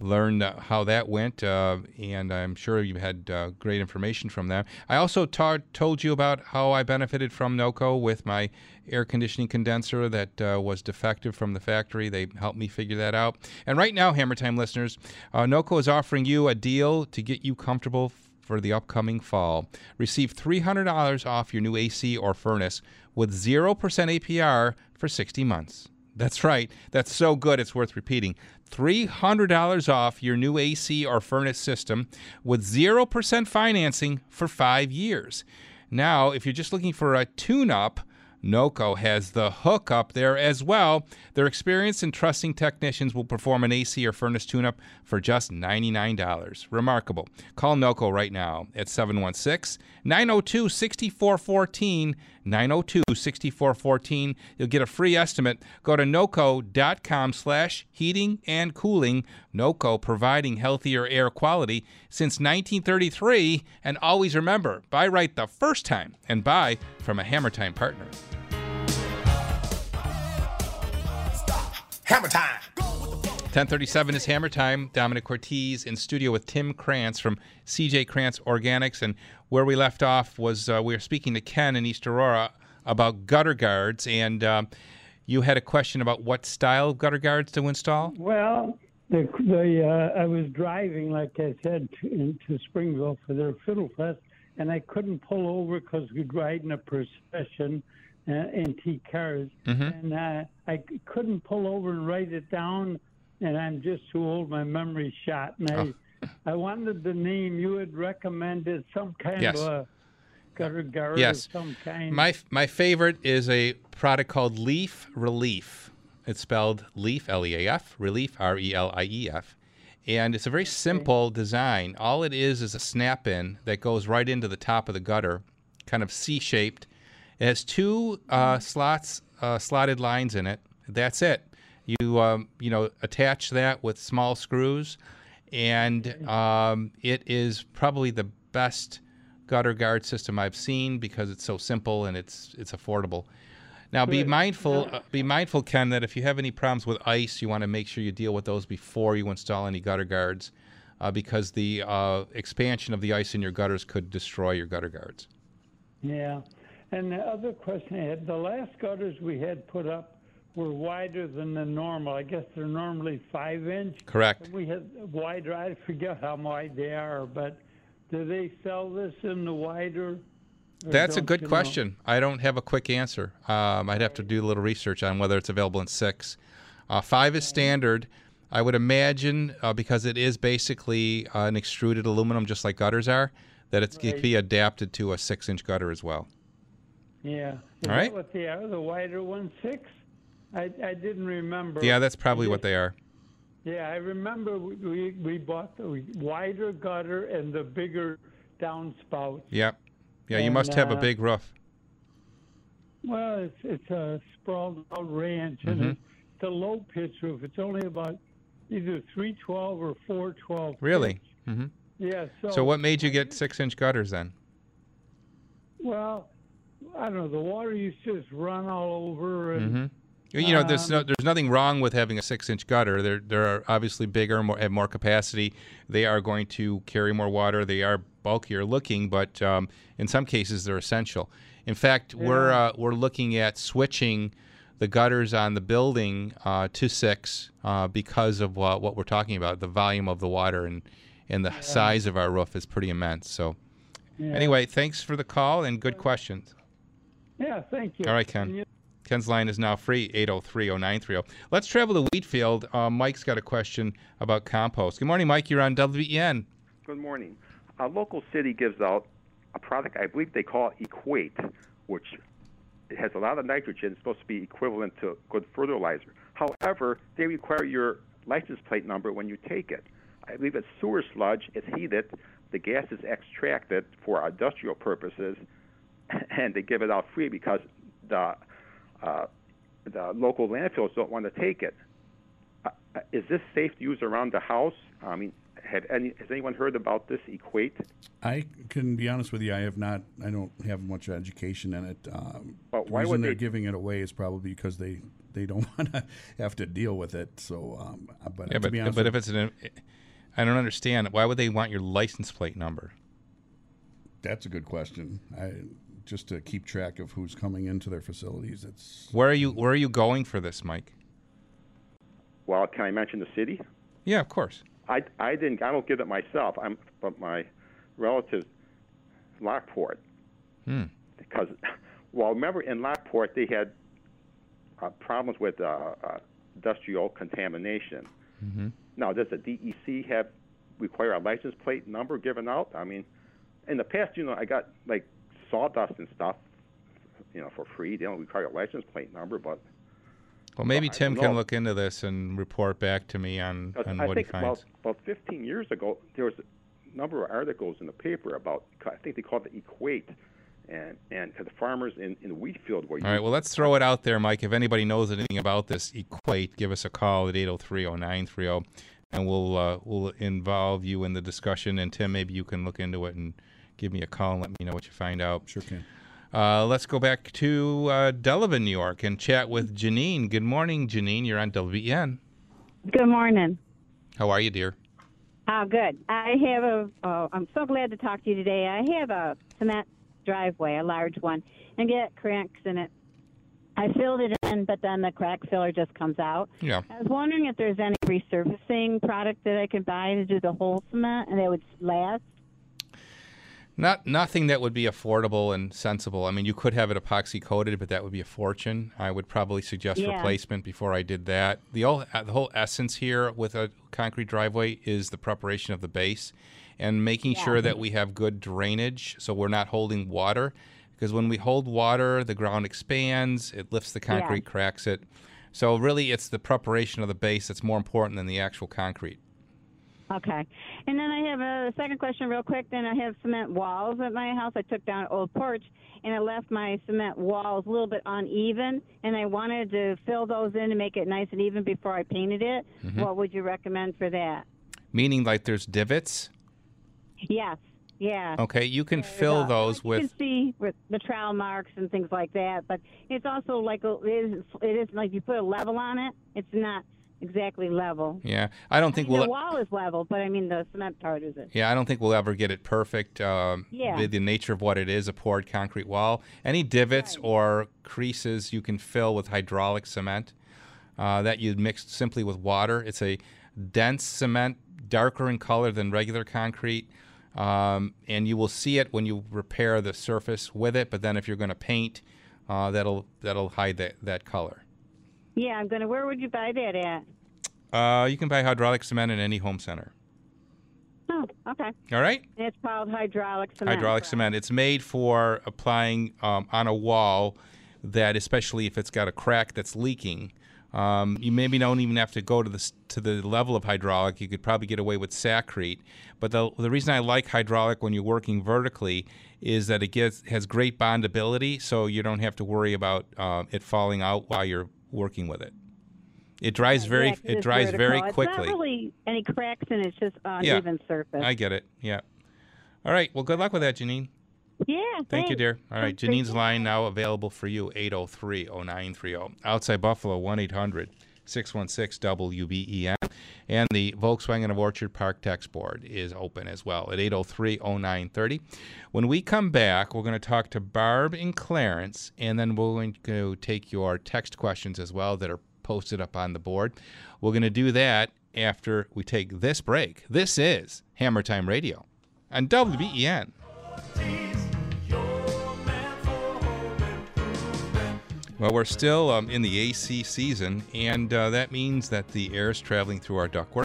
uh, how that went, uh, and I'm sure you had uh, great information from them. I also ta- told you about how I benefited from NOCO with my air conditioning condenser that uh, was defective from the factory. They helped me figure that out. And right now, Hammer Time listeners, uh, NOCO is offering you a deal to get you comfortable for the upcoming fall. Receive $300 off your new AC or furnace with 0% APR for 60 months. That's right. That's so good, it's worth repeating. $300 off your new AC or furnace system with 0% financing for five years. Now, if you're just looking for a tune up, NOCO has the hook up there as well. Their experienced and trusting technicians will perform an AC or furnace tune up for just $99. Remarkable. Call NOCO right now at 716 902 6414. 902 6414. You'll get a free estimate. Go to noco.com slash heating and cooling. NOCO providing healthier air quality since 1933. And always remember, buy right the first time and buy from a Hammer Time partner. Hammer time. 1037 is Hammer Time. Domenic Cortese in studio with Tim Krantz from CJ Krantz Organics. And where we left off was uh, we were speaking to Ken in East Aurora about gutter guards. And um, you had a question about what style of gutter guards to install? Well, the the uh, I was driving, like I said, to, into Springville for their Fiddle Fest, and I couldn't pull over because we'd ride in a procession, uh, antique cars, Mhm. and uh, I c- couldn't pull over and write it down. And I'm just too old; my memory's shot. And I, I wanted the name you had recommended, some kind Yes. of a gutter guard Yes. of some kind. My my favorite is a product called Leaf Relief. It's spelled Leaf L E A F Relief R E L I E F, and it's a very simple design. All it is is a snap-in that goes right into the top of the gutter, kind of C-shaped. It has two uh, slots, uh, slotted lines in it. That's it. You um, you know attach that with small screws, and um, it is probably the best gutter guard system I've seen because it's so simple and it's it's affordable. Now, be mindful. Uh, be mindful, Ken, that if you have any problems with ice, you want to make sure you deal with those before you install any gutter guards, uh, because the uh, expansion of the ice in your gutters could destroy your gutter guards. Yeah. And the other question I had, the last gutters we had put up were wider than the normal. I guess they're normally five inch. Correct. We had wider. I forget how wide they are, but do they sell this in the wider? That's a good you know? question. I don't have a quick answer. Um, I'd have to do a little research on whether it's available in six. Uh, five is standard. I would imagine uh, because it is basically uh, an extruded aluminum, just like gutters are, that it's, it Right. could be adapted to a six-inch gutter as well. Yeah. Is All right. what they are? The wider one, six? I I didn't remember. Yeah, that's probably what they are. Yeah, I remember we we, we bought the wider gutter and the bigger downspout. Yep. Yeah, you And, must have a uh, big roof. Well, it's it's a sprawled out ranch, and Mhm. it's a low pitch roof. It's only about either three twelve or four twelve. Really? Mm-hmm. Yeah. So, So what made you get six-inch gutters then? Well, I don't know. The water used to just run all over, and hmm You know, there's no, um, there's nothing wrong with having a six-inch gutter. They're they're obviously bigger, more have more capacity. They are going to carry more water. They are bulkier looking, but um, in some cases they're essential. In fact, we're uh, we're looking at switching the gutters on the building uh, to six uh, because of uh, what we're talking about. The volume of the water and and the size of our roof is pretty immense. So, Yeah. anyway, thanks for the call and good questions. Yeah, thank you. All right, Ken. Ken's line is now free, 803-0930. Let's travel to Wheatfield. Uh, Mike's got a question about compost. Good morning, Mike. You're on WEN. Good morning. A local city gives out a product I believe they call Equate, which it has a lot of nitrogen. It's supposed to be equivalent to good fertilizer. However, they require your license plate number when you take it. I believe it's sewer sludge. It's heated. The gas is extracted for industrial purposes, <laughs> and they give it out free because the uh, the local landfills don't want to take it. Uh, uh, is this safe to use around the house? I mean, had any has anyone heard about this equate? I can be honest with you. I have not. I don't have much education in it. Um, But the why reason would they're they- giving it away is probably because they they don't <laughs> want to have to deal with it. So, um, but Yeah, to but, be honest but with if it's an, I don't understand. Why would they want your license plate number? That's a good question. I just to keep track of who's coming into their facilities. It's Where are you? Where are you going for this, Mike? Well, can I mention the city? Yeah, of course. I, I didn't. I don't give it myself. I'm but my relatives, Lockport, Hmm. because well, remember in Lockport they had uh, problems with uh, uh, industrial contamination. Mm-hmm. Now, does the DEC have require a license plate number given out? I mean, in the past, you know, I got like sawdust and stuff, you know, for free. They don't require a license plate number, but Well, maybe Tim can look into this and report back to me on, on I what think he finds. about, about 15 years ago, there was a number of articles in the paper about, I think they called it Equate, and and the farmers in, in the wheat field were All right, well, let's throw it out there, Mike. If anybody knows anything about this equate, give us a call at 803-0930, and we'll uh, we'll involve you in the discussion. And Tim, maybe you can look into it and give me a call and let me know what you find out. Sure can. Uh, let's go back to uh, Delevan, New York, and chat with Janine. Good morning, Janine. You're on WEN. Good morning. How are you, dear? Oh, good. I have a. Oh, I'm so glad to talk to you today. I have a cement driveway, a large one, and get cracks in it. I filled it in, but then the crack filler just comes out. Yeah. I was wondering if there's any resurfacing product that I could buy to do the whole cement and it would last. Not nothing that would be affordable and sensible. I mean, you could have it epoxy coated, but that would be a fortune. I would probably suggest Yeah. replacement before I did that. The whole uh, the whole essence here with a concrete driveway is the preparation of the base and making Yeah. sure that we have good drainage, so we're not holding water. Because when we hold water, the ground expands, it lifts the Yeah. concrete, cracks it. So really, it's the preparation of the base that's more important than the actual concrete. Okay. And then I have a second question, real quick. Then I have cement walls at my house. I took down an old porch, and I left my cement walls a little bit uneven, and I wanted to fill those in to make it nice and even before I painted it. Mhm. What would you recommend for that? Meaning, like there's divots. Yes. Yeah. Okay, you can There's fill those you with can see with the trowel marks and things like that, but it's also like a, it is it is like you put a level on it. It's not exactly level. Yeah, I don't think I mean, we'll. the wall is level, but I mean the cement part isn't. Yeah, I don't think we'll ever get it perfect. Um, Yeah. with the nature of what it is, a poured concrete wall. Any divots or creases you can fill with hydraulic cement uh, that you mix simply with water. It's a dense cement, darker in color than regular concrete. Um, and you will see it when you repair the surface with it. But then, if you're going to paint, uh, that'll that'll hide that, that color. Yeah, I'm gonna. Where would you buy that at? Uh, you can buy hydraulic cement in any home center. Oh, okay. All right. It's called hydraulic cement. hydraulic cement. It's made for applying um, on a wall that, especially if it's got a crack that's leaking. Um, you maybe don't even have to go to the to the level of hydraulic. You could probably get away with Sakrete. But the the reason I like hydraulic when you're working vertically is that it gets has great bondability, so you don't have to worry about uh, it falling out while you're working with it. It dries very Yeah, it dries very quickly. It's not really any cracks in it. It's just Yeah. uneven surface. I get it. Yeah. All right. Well, good luck with that, Janine. yeah. Thank you, dear. All right, Thanks, Janine's line now available for you 803 0930. Outside Buffalo 1 800 616 WBEN. And the Volkswagen of Orchard Park text board is open as well at 803 0930. When we come back, we're going to talk to Barb and Clarence, and then we're going to take your text questions as well that are posted up on the board. We're going to do that after we take this break. This is Hammer Time Radio on WBEN. Well, we're still um, in the AC season, and uh, that means that the air is traveling through our ductwork.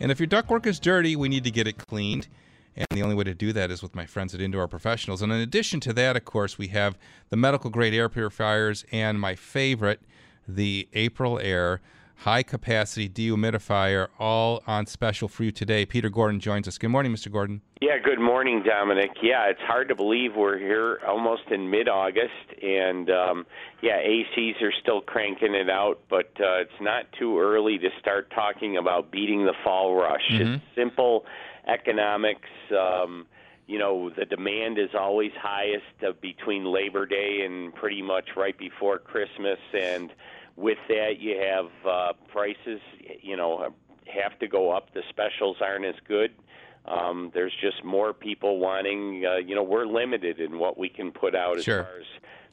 And if your ductwork is dirty, we need to get it cleaned. And the only way to do that is with my friends at Indoor Professionals. And in addition to that, of course, we have the medical grade air purifiers and my favorite, the Aprilaire high capacity dehumidifier, all on special for you today. Peter Gordon joins us. Good morning, Mr. Gordon. Yeah, good morning, Domenic. Yeah, it's hard to believe we're here almost in mid-August, and um, yeah, ACs are still cranking it out, but uh, it's not too early to start talking about beating the fall rush. Mhm. It's simple economics. Um, you know, the demand is always highest uh, between Labor Day and pretty much right before Christmas, and with that, you have uh, prices. You know, have to go up. The specials aren't as good. Um, there's just more people wanting. Uh, you know, we're limited in what we can put out Sure. as far as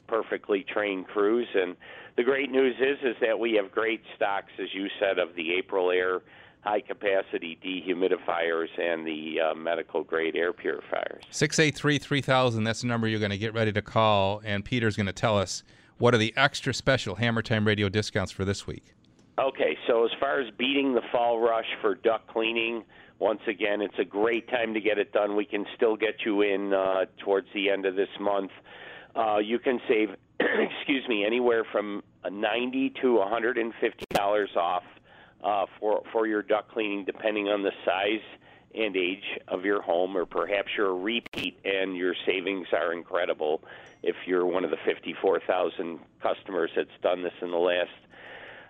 perfectly trained crews. And the great news is is that we have great stocks, as you said, of the Aprilaire high capacity dehumidifiers and the uh, medical grade air purifiers. 683 3000, that's the number you're going to get ready to call. And Peter's going to tell us what are the extra special Hammer Time Radio discounts for this week. Okay, so as far as beating the fall rush for duct cleaning, once again, it's a great time to get it done. We can still get you in uh, towards the end of this month. Uh, you can save, <clears throat> excuse me, anywhere from 90 to 150 dollars off uh, for for your duct cleaning, depending on the size and age of your home, or perhaps you're a repeat and your savings are incredible. If you're one of the 54,000 customers that's done this in the last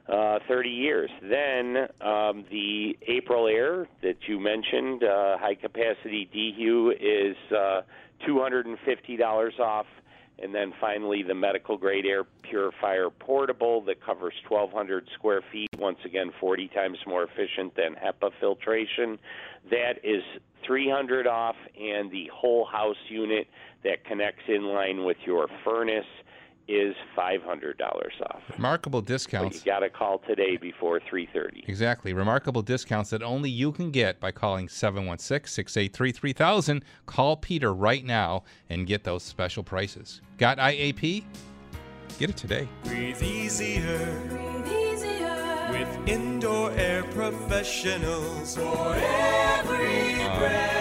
uh, 30 years. Then um, the Aprilaire that you mentioned, uh, high capacity DHU, is uh, $250 off. And then finally, the medical grade air purifier portable that covers 1,200 square feet. Once again, 40 times more efficient than HEPA filtration. That is 300 off, and the whole house unit that connects in line with your furnace is $500 off. Remarkable But discounts. you got to call today before 3:30. Exactly. Remarkable discounts that only you can get by calling 716 683 3000. Call Peter right now and get those special prices. Got IAP? Get it today. Breathe easier. Breathe easier. With indoor air professionals. For every Uh, breath take- you take.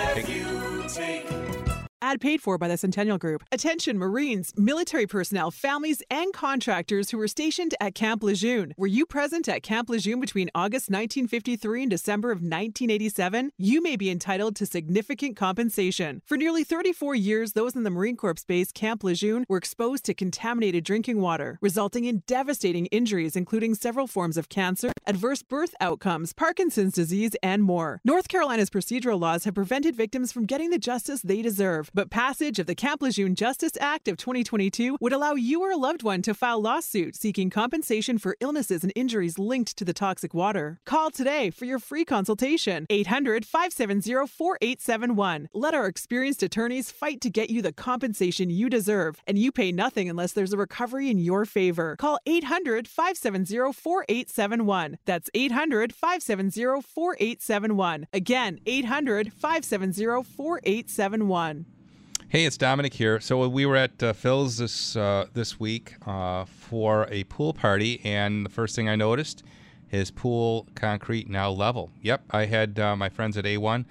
Ad paid for by the Centennial Group. Attention Marines, military personnel, families, and contractors who were stationed at Camp Lejeune. Were you present at Camp Lejeune between August 1953 and December of 1987? You may be entitled to significant compensation. For nearly 34 years, those in the Marine Corps base Camp Lejeune were exposed to contaminated drinking water, resulting in devastating injuries, including several forms of cancer, adverse birth outcomes, Parkinson's disease, and more. North Carolina's procedural laws have prevented victims from getting the justice they deserve, but passage of the Camp Lejeune Justice Act of 2022 would allow you or a loved one to file lawsuit seeking compensation for illnesses and injuries linked to the toxic water. Call today for your free consultation. 800 570 4871. Let our experienced attorneys fight to get you the compensation you deserve, and you pay nothing unless there's a recovery in your favor. Call 800 570 4871. That's 800 570 4871. Again, 800 570 4871. Hey, it's Domenic here. So we were at uh, Phil's this uh, this week uh, for a pool party, and the first thing I noticed, his pool concrete now level. Yep, I had uh, my friends at A1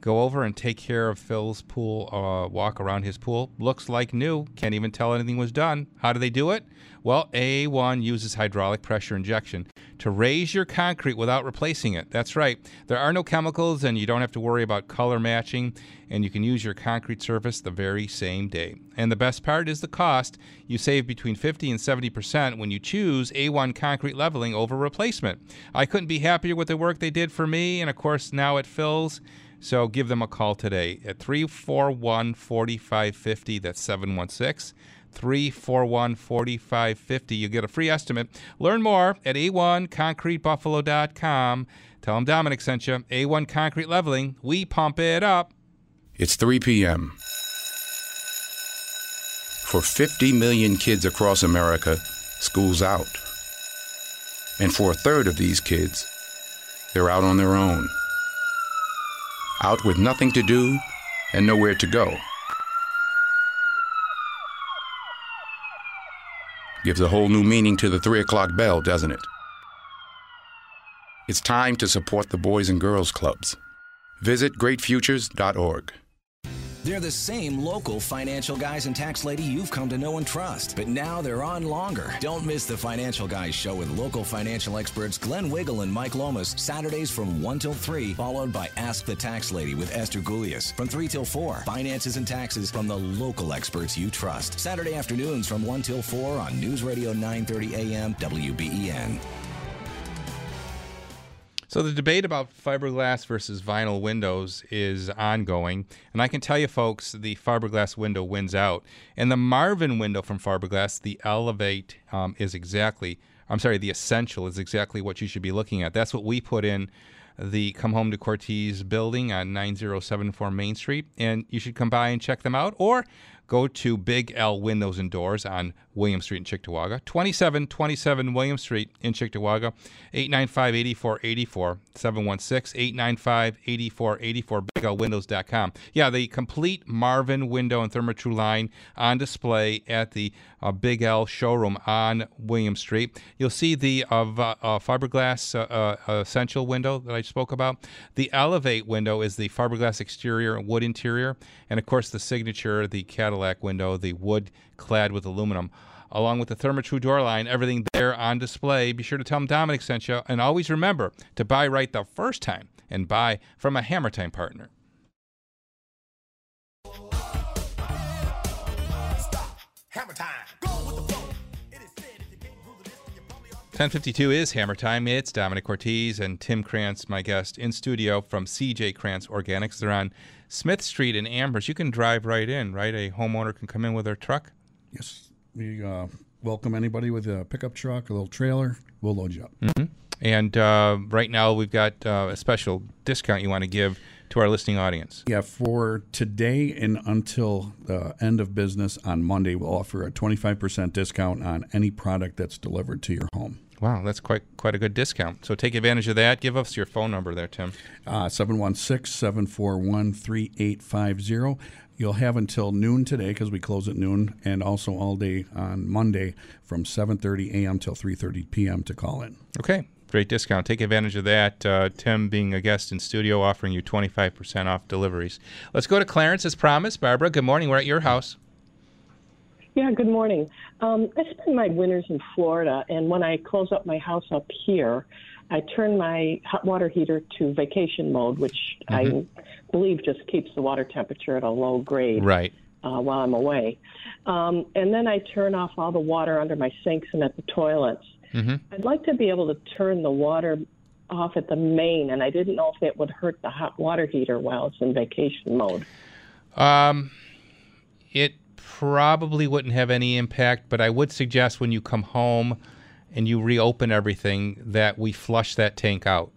go over and take care of Phil's pool, uh, walk around his pool. Looks like new. Can't even tell anything was done. How do they do it? Well, A1 uses hydraulic pressure injection to raise your concrete without replacing it. That's right. There are no chemicals, and you don't have to worry about color matching, and you can use your concrete surface the very same day. And the best part is the cost. You save between 50 and 70% when you choose A1 concrete leveling over replacement. I couldn't be happier with the work they did for me, and of course, now it fills. So give them a call today at 341 4550. That's 716 341 4550. You get a free estimate. Learn more at a1concretebuffalo.com. Tell them Domenic sent you. A1 Concrete Leveling. We pump it up. It's 3 p.m. For 50 million kids across America, school's out. And for a third of these kids, they're out on their own. Out with nothing to do and nowhere to go. Gives a whole new meaning to the 3 o'clock bell, doesn't it? It's time to support the Boys and Girls Clubs. Visit greatfutures.org. They're the same local financial guys and tax lady you've come to know and trust, but now they're on longer. Don't miss the Financial Guys show with local financial experts Glenn Wiegel and Mike Lomas, Saturdays from 1 till 3, followed by Ask the Tax Lady with Esther Gulius from 3 till 4. Finances and taxes from the local experts you trust. Saturday afternoons from 1 till 4 on News Radio 930 AM WBEN. So the debate about fiberglass versus vinyl windows is ongoing, and I can tell you, folks, the fiberglass window wins out. And the Marvin window from fiberglass, the Elevate, um, is exactly. I'm sorry, the Essential is exactly what you should be looking at. That's what we put in the Come Home to Cortese building on 9074 Main Street, and you should come by and check them out, or go to Big L Windows and Doors on William Street in Cheektowaga, 2727 William Street in Cheektowaga, 895-8484, 716-895-8484, BigLWindows.com. Yeah, the complete Marvin window and Therma-Tru line on display at the uh, Big L showroom on William Street. You'll see the uh, uh, fiberglass uh, essential window that I spoke about. The Elevate window is the fiberglass exterior and wood interior, and of course the signature, the Cadillac window, the wood clad with aluminum along with the Therma-Tru door line, everything there on display. Be sure to tell them Domenic sent you. And always remember to buy right the first time and buy from a Hammer Time partner. Hammer time. 1052 is Hammer Time. It's Domenic Cortese and Tim Krantz, my guest in studio from CJ Krantz Organics. They're on Smith Street in Amherst. You can drive right in, right? A homeowner can come in with their truck. Yes. We uh, welcome anybody with a pickup truck, a little trailer. We'll load you up. Mm-hmm. And uh, right now, we've got uh, a special discount you want to give to our listening audience. Yeah, for today and until the end of business on Monday, we'll offer a 25% discount on any product that's delivered to your home. Wow, that's quite quite a good discount. So take advantage of that. Give us your phone number there, Tim. Uh, 716 741 3850. You'll have until noon today because we close at noon, and also all day on Monday from 7:30 a.m. till 3:30 p.m. to call in. Okay, great discount. Take advantage of that. Uh, Tim being a guest in studio, offering you 25% off deliveries. Let's go to Clarence as promised. Barbara, good morning. We're at your house. Yeah, good morning. Um, I spend my winters in Florida, and when I close up my house up here, I turn my hot water heater to vacation mode, which mm-hmm. I believe just keeps the water temperature at a low grade right. uh, while I'm away. Um, and then I turn off all the water under my sinks and at the toilets. Mm-hmm. I'd like to be able to turn the water off at the main, and I didn't know if it would hurt the hot water heater while it's in vacation mode. Um, it probably wouldn't have any impact, but I would suggest when you come home and you reopen everything that we flush that tank out.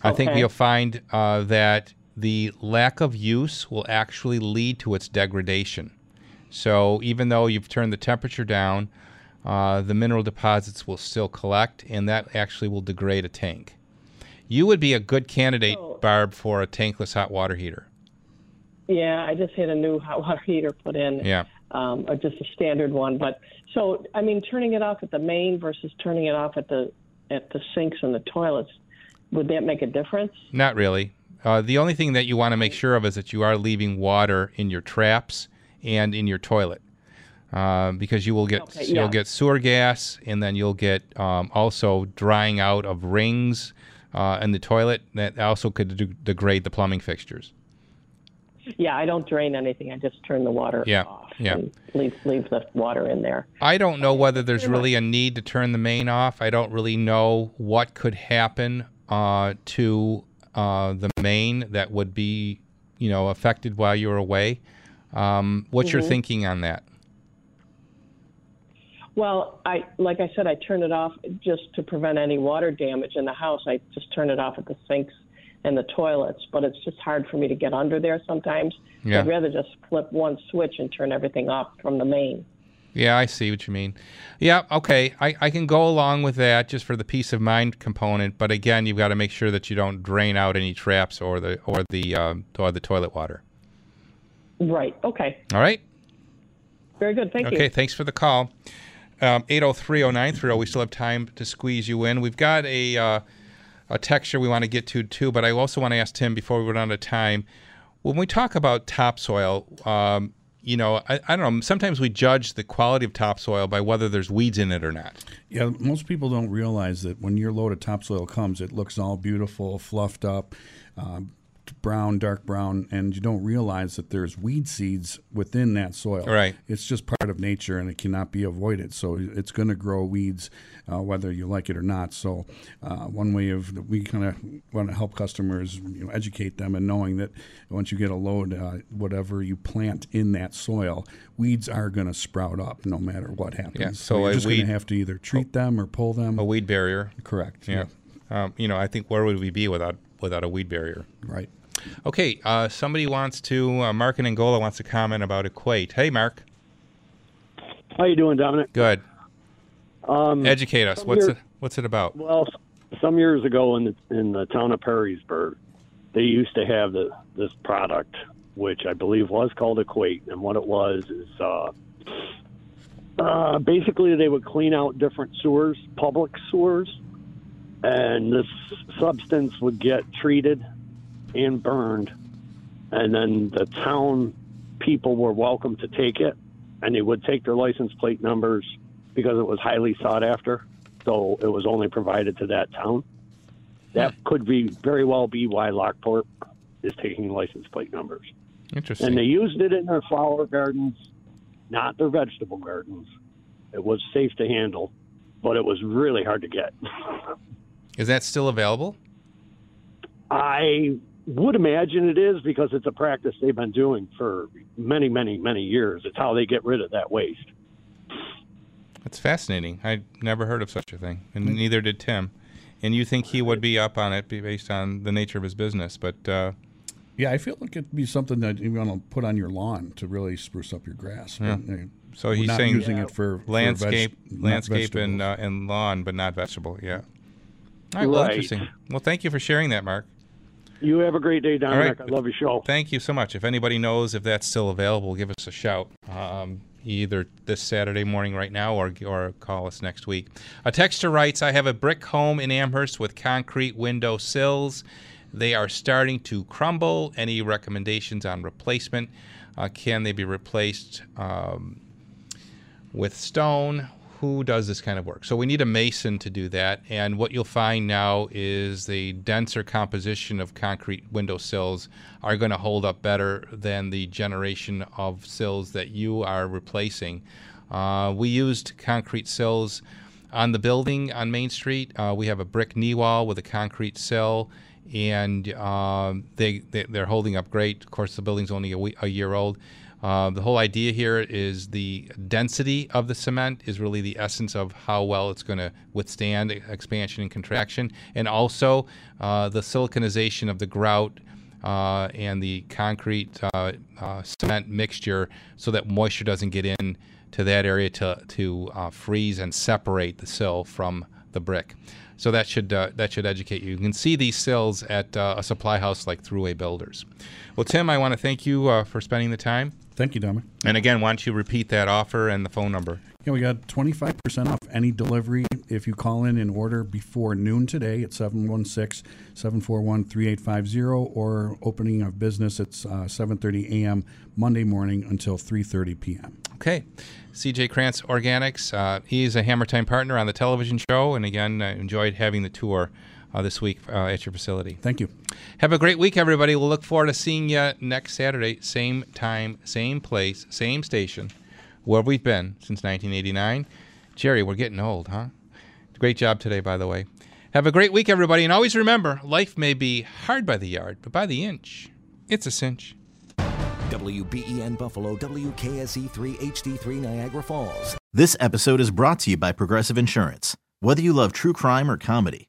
Okay. I think you'll find uh, that the lack of use will actually lead to its degradation. So even though you've turned the temperature down, uh, the mineral deposits will still collect, and that actually will degrade a tank. You would be a good candidate, Barb, for a tankless hot water heater. Yeah, I just had a new hot water heater put in. Yeah. um, or just a standard one. But so, I mean, turning it off at the main versus turning it off at the at the sinks and the toilets, would that make a difference? Not really. Uh, the only thing that you want to make sure of is that you are leaving water in your traps and in your toilet, uh, because you will get Okay, you'll get sewer gas, and then you'll get um, also drying out of rings uh, in the toilet that also could de- degrade the plumbing fixtures. Yeah, I don't drain anything. I just turn the water Yeah, off yeah. and leave leave the water in there. I don't know whether there's really a need to turn the main off. I don't really know what could happen uh, to uh, the main that would be, you know, affected while you're away. Um, what's your Mhm. thinking on that? Well, I like I said, I turn it off just to prevent any water damage in the house. I just turn it off at the sinks and the toilets, but it's just hard for me to get under there sometimes. Yeah. I'd rather just flip one switch and turn everything off from the main. Yeah, I see what you mean. Yeah, okay, I, I can go along with that just for the peace of mind component. But again, you've got to make sure that you don't drain out any traps or the or the um, or the toilet water. Right. Okay. All right. Very good. Thank you. Okay, thanks for the call. Um, 8030930, we still have time to squeeze you in. We've got a uh, a texture we want to get to too, but I also want to ask Tim before we run out of time. When we talk about topsoil, um, you know, I, I don't know, sometimes we judge the quality of topsoil by whether there's weeds in it or not. Yeah, most people don't realize that when your load of topsoil comes, it looks all beautiful, fluffed up, um, brown, dark brown, and you don't realize that there's weed seeds within that soil. Right. It's just part of nature and it cannot be avoided. So it's going to grow weeds uh, whether you like it or not. So uh, one way of we kind of want to help customers, you know, educate them and knowing that once you get a load, uh, whatever you plant in that soil, weeds are going to sprout up no matter what happens. Yeah, so, so you're just going to have to either treat them or pull them. A weed barrier. Correct. Yeah. Um, you know, I think where would we be without without a weed barrier? Right. Okay. Uh, somebody wants to. Uh, Mark in Angola wants to comment about Equate. Hey, Mark. How you doing, Domenic? Good. Um, Educate us. What's it? What's it about? Well, some years ago in the in the town of Perrysburg, they used to have the, this product, which I believe was called Equate, and what it was is uh, uh, basically they would clean out different sewers, public sewers, and this substance would get treated and burned, and then the town people were welcome to take it, and they would take their license plate numbers because it was highly sought after. So it was only provided to that town. That hmm. could be very well be why Lockport is taking license plate numbers. Interesting. And they used it in their flower gardens, not their vegetable gardens. It was safe to handle, but it was really hard to get. <laughs> Is that still available? I would imagine it is because it's a practice they've been doing for many, many, many years. It's how they get rid of that waste. That's fascinating. I never heard of such a thing, and neither did Tim. And you think he would be up on it based on the nature of his business, but uh, Yeah, I feel like it'd be something that you want to put on your lawn to really spruce up your grass. Yeah. But, uh, So he's not saying using it for for landscape, veg- landscape and uh, and lawn, but not vegetable. Yeah. All right. Well, Right. interesting. Well, thank you for sharing that, Mark. You have a great day, Domenic. right. I love your show. Thank you so much. If anybody knows if that's still available, give us a shout. Um, either this Saturday morning right now or or call us next week. A texter writes, "I have a brick home in Amherst with concrete window sills. They are starting to crumble. Any recommendations on replacement? Uh, can they be replaced um, with stone?" Who does this kind of work? So we need a mason to do that. And what you'll find now is the denser composition of concrete window sills are going to hold up better than the generation of sills that you are replacing. Uh, we used concrete sills on the building on Main Street. Uh, we have a brick knee wall with a concrete sill, and um, they, they they're holding up great. Of course, the building's only a, a year old. Uh, the whole idea here is the density of the cement is really the essence of how well it's going to withstand expansion and contraction, and also uh, the siliconization of the grout uh, and the concrete uh, uh, cement mixture, so that moisture doesn't get in to that area to to freeze and separate the sill from the brick. So that should uh, that should educate you. You can see these sills at uh, a supply house like Throughway Builders. Well, Tim, I want to thank you uh, for spending the time. Thank you, Domenic. And again, why don't you repeat that offer and the phone number? Yeah, we got 25% off any delivery if you call in and order before noon today at 716 741 3850 or opening of business at uh, 7.30 a.m. Monday morning until 3.30 p.m. Okay. CJ Krantz Organics. Uh, he's a Hammer Time partner on the television show. And again, I enjoyed having the tour uh, this week uh, at your facility. Thank you. Have a great week, everybody. We'll look forward to seeing you next Saturday. Same time, same place, same station, where we've been since 1989. Jerry, we're getting old, huh? Great job today, by the way. Have a great week, everybody. And always remember life may be hard by the yard, but by the inch, it's a cinch. WBEN Buffalo, WKSE 3 HD3 Niagara Falls. This episode is brought to you by Progressive Insurance. Whether you love true crime or comedy,